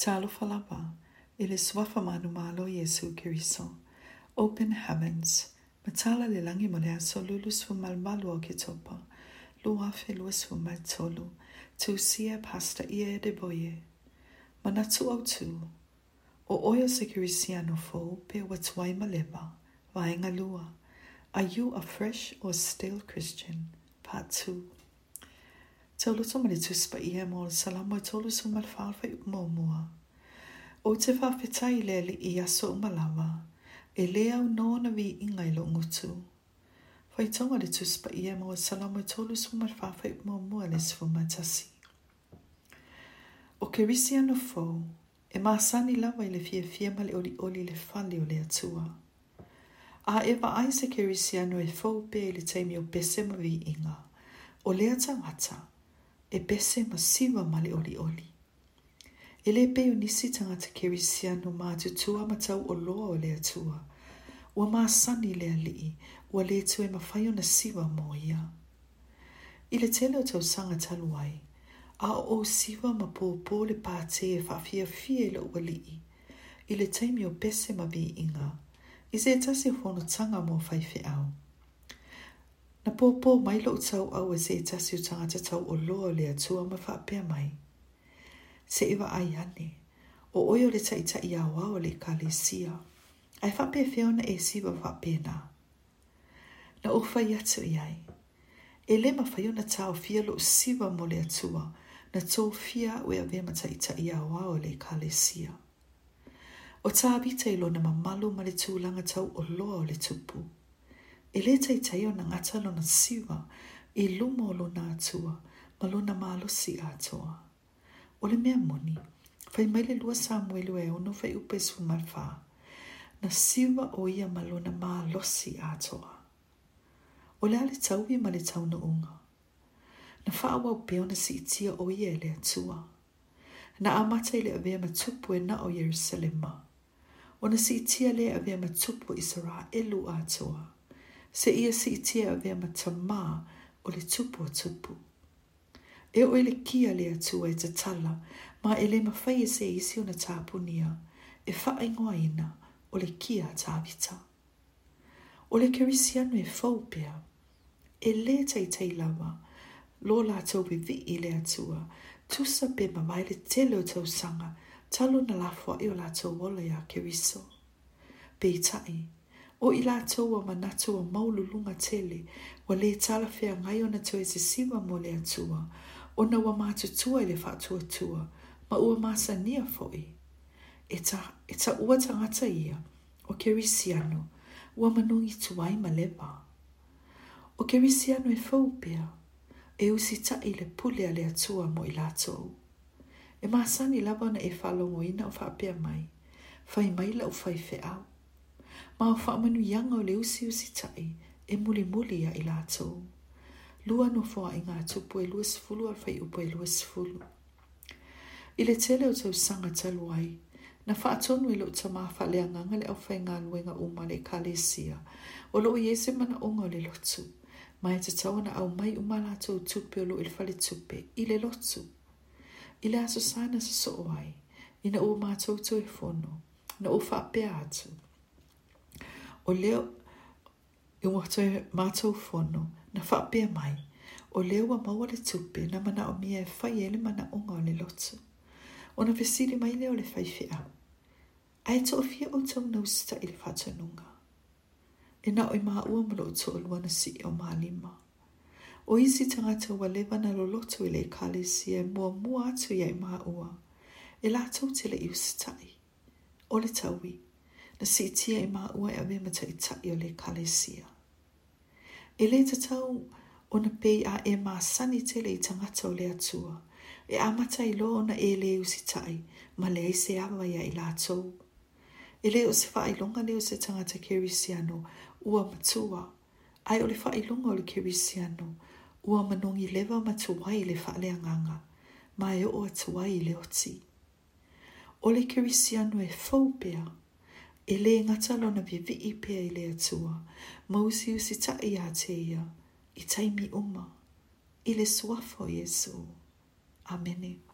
talofalaba, ileswafamanu malo Jesu kiriso, open heavens, matala le langi moleaso lulusfu malmalu okitopa, su luasfu matolu, tu sia pasta ie de boye, manatu tu. o oyo sekirisiano fo pe watwai maleba, vaenga lua, are you a fresh or stale Christian? Part 2 Tag lidt som lidt tøs på i her mål, så lad mig tage lidt som al far for ikke mor mor. Og til far for tag i lærlig i jeg så mig lava. I lærer jo når vi ikke i lunge to. For i tog lidt tøs på i her mål, så lad mig som al far for ikke mor mor, for mig tage sig. Og kan vi se en få, e ma san i lava i le fie fiemal i oli oli le falli o le atua. A eva va aise kerisi anu e fau pe e le taimi o pesema vi inga, o lea ta mata. e pese ma siwa ma le oli oli. E le peo nisi tangata keri sia no ma te tua ma tau o loa o le atua. Ua ma sani le alii, ua le tue ma fayo na siwa mo ia. I le tele o tau sanga taluai, a o siwa ma po po le pate e fa fia fie le ua lii. I le taimi o pese ma vi inga, i se tasi hono tanga mo fai fe au. Na pōpō mai lo tau au e se tasi o tangata tau o loa le atua ma whaapea mai. Se iwa ai ane, o oio le ta ita ia wao le ka le sia. Ai whaapea whiona e siwa whaapea na. Na uwha iatu i ai. E le ma whaiona tau fia lo siwa mo le atua na tō fia o ea vema ta ita ia wao le ka le sia. O tā vita i lo na mamalu ma le tūlanga tau o loa o le tupu. O le tūpū. E le tai tai o na ngata lo na siwa, e lumo lo na atua, ma lo na malo si atua. O le mea moni, fai mai le lua Samuel e o no fai upe su malfa, na siwa o ia ma lo na malo si atua. O le ale tau i ma le tau na unga. Na faa wau peo na si itia o ia e le atua. Na amata ile avea matupu e na o Yerusalema. O na si itia le avea matupu Israel elu atua. Na se ia si itia o vea matamā o le tupu o tupu. E o ele kia le atu e te tala, ma ele mawhai e se isi o na tāpunia, e wha ingoa ina o le kia tāwita. O le kerisi anu e whaupea, e le tei tei lawa, lo la tau pe vi i le atua, tusa pe mamai le tele o tau sanga, talo na lafua e o la tau wola ya keriso. Pei tai, o i lātou a manatou a maululunga tele, wa le tala fea ngai ona tau e se sima mo le atua, ona wa mātutua i le whātua tua, ma ua māsa nia fo'i. E ta, e ta ua ia, o kerisi anu, ua manungi tuai ma lepa. O kerisi anu e fau pia, e usi ta i le pule a le atua mo i lātou. E māsani labana e whalongo ina o whapea mai, fai mai lau fai fe ma o wha manu yanga o leo si usi tai e muli muli a i lātou. Lua no fwa i ngā tupu e lua sifulu al fai upu e lua sifulu. I le tele o tau sanga talu ai, na wha atonu i e lukta ma wha lea nganga le au fai ngā luenga umale ka le sia, o loo iese mana onga o le lotu, ma e te tau au mai umala tau tupu o loo il fale tupu i le lotu. I le aso sana sa so o ai, ina o mātou tau e fono, na o wha pe atu. atu o leo i watoe mātou whono na whapea mai o leo wa maua le tupe na mana o mia e whai ele mana o ngā le lotu. O na vesiri mai leo le whai whi au. Ai to o fia o tau nau sita i le whatanunga. E na o i maa ua mula o to o si e o maa lima. O isi tangata wa lewa na lo lotu i le kale si e mua mua atu i ai maa ua. E la tau te le iu sitai. O le tau wii na se tia e ma ua e ame ma ta ita i o le kale sia. E le ta tau o na pe a e ma sani te le i tangata o le atua, e amata i lo na e le usi tai, ma le i se ama ia i lātou. E le o se wha i longa le o se tangata keri siano ua matua, ai o le wha i longa o le keri siano ua manongi lewa matuwai le wha le anganga, ma e o atuwai le oti. O le keri siano e fau pea, e le ngata lona vi vi i pia i le atua, mausi u si ta i a te ia, i taimi uma, i le suafo Jesu. Amen. Amen.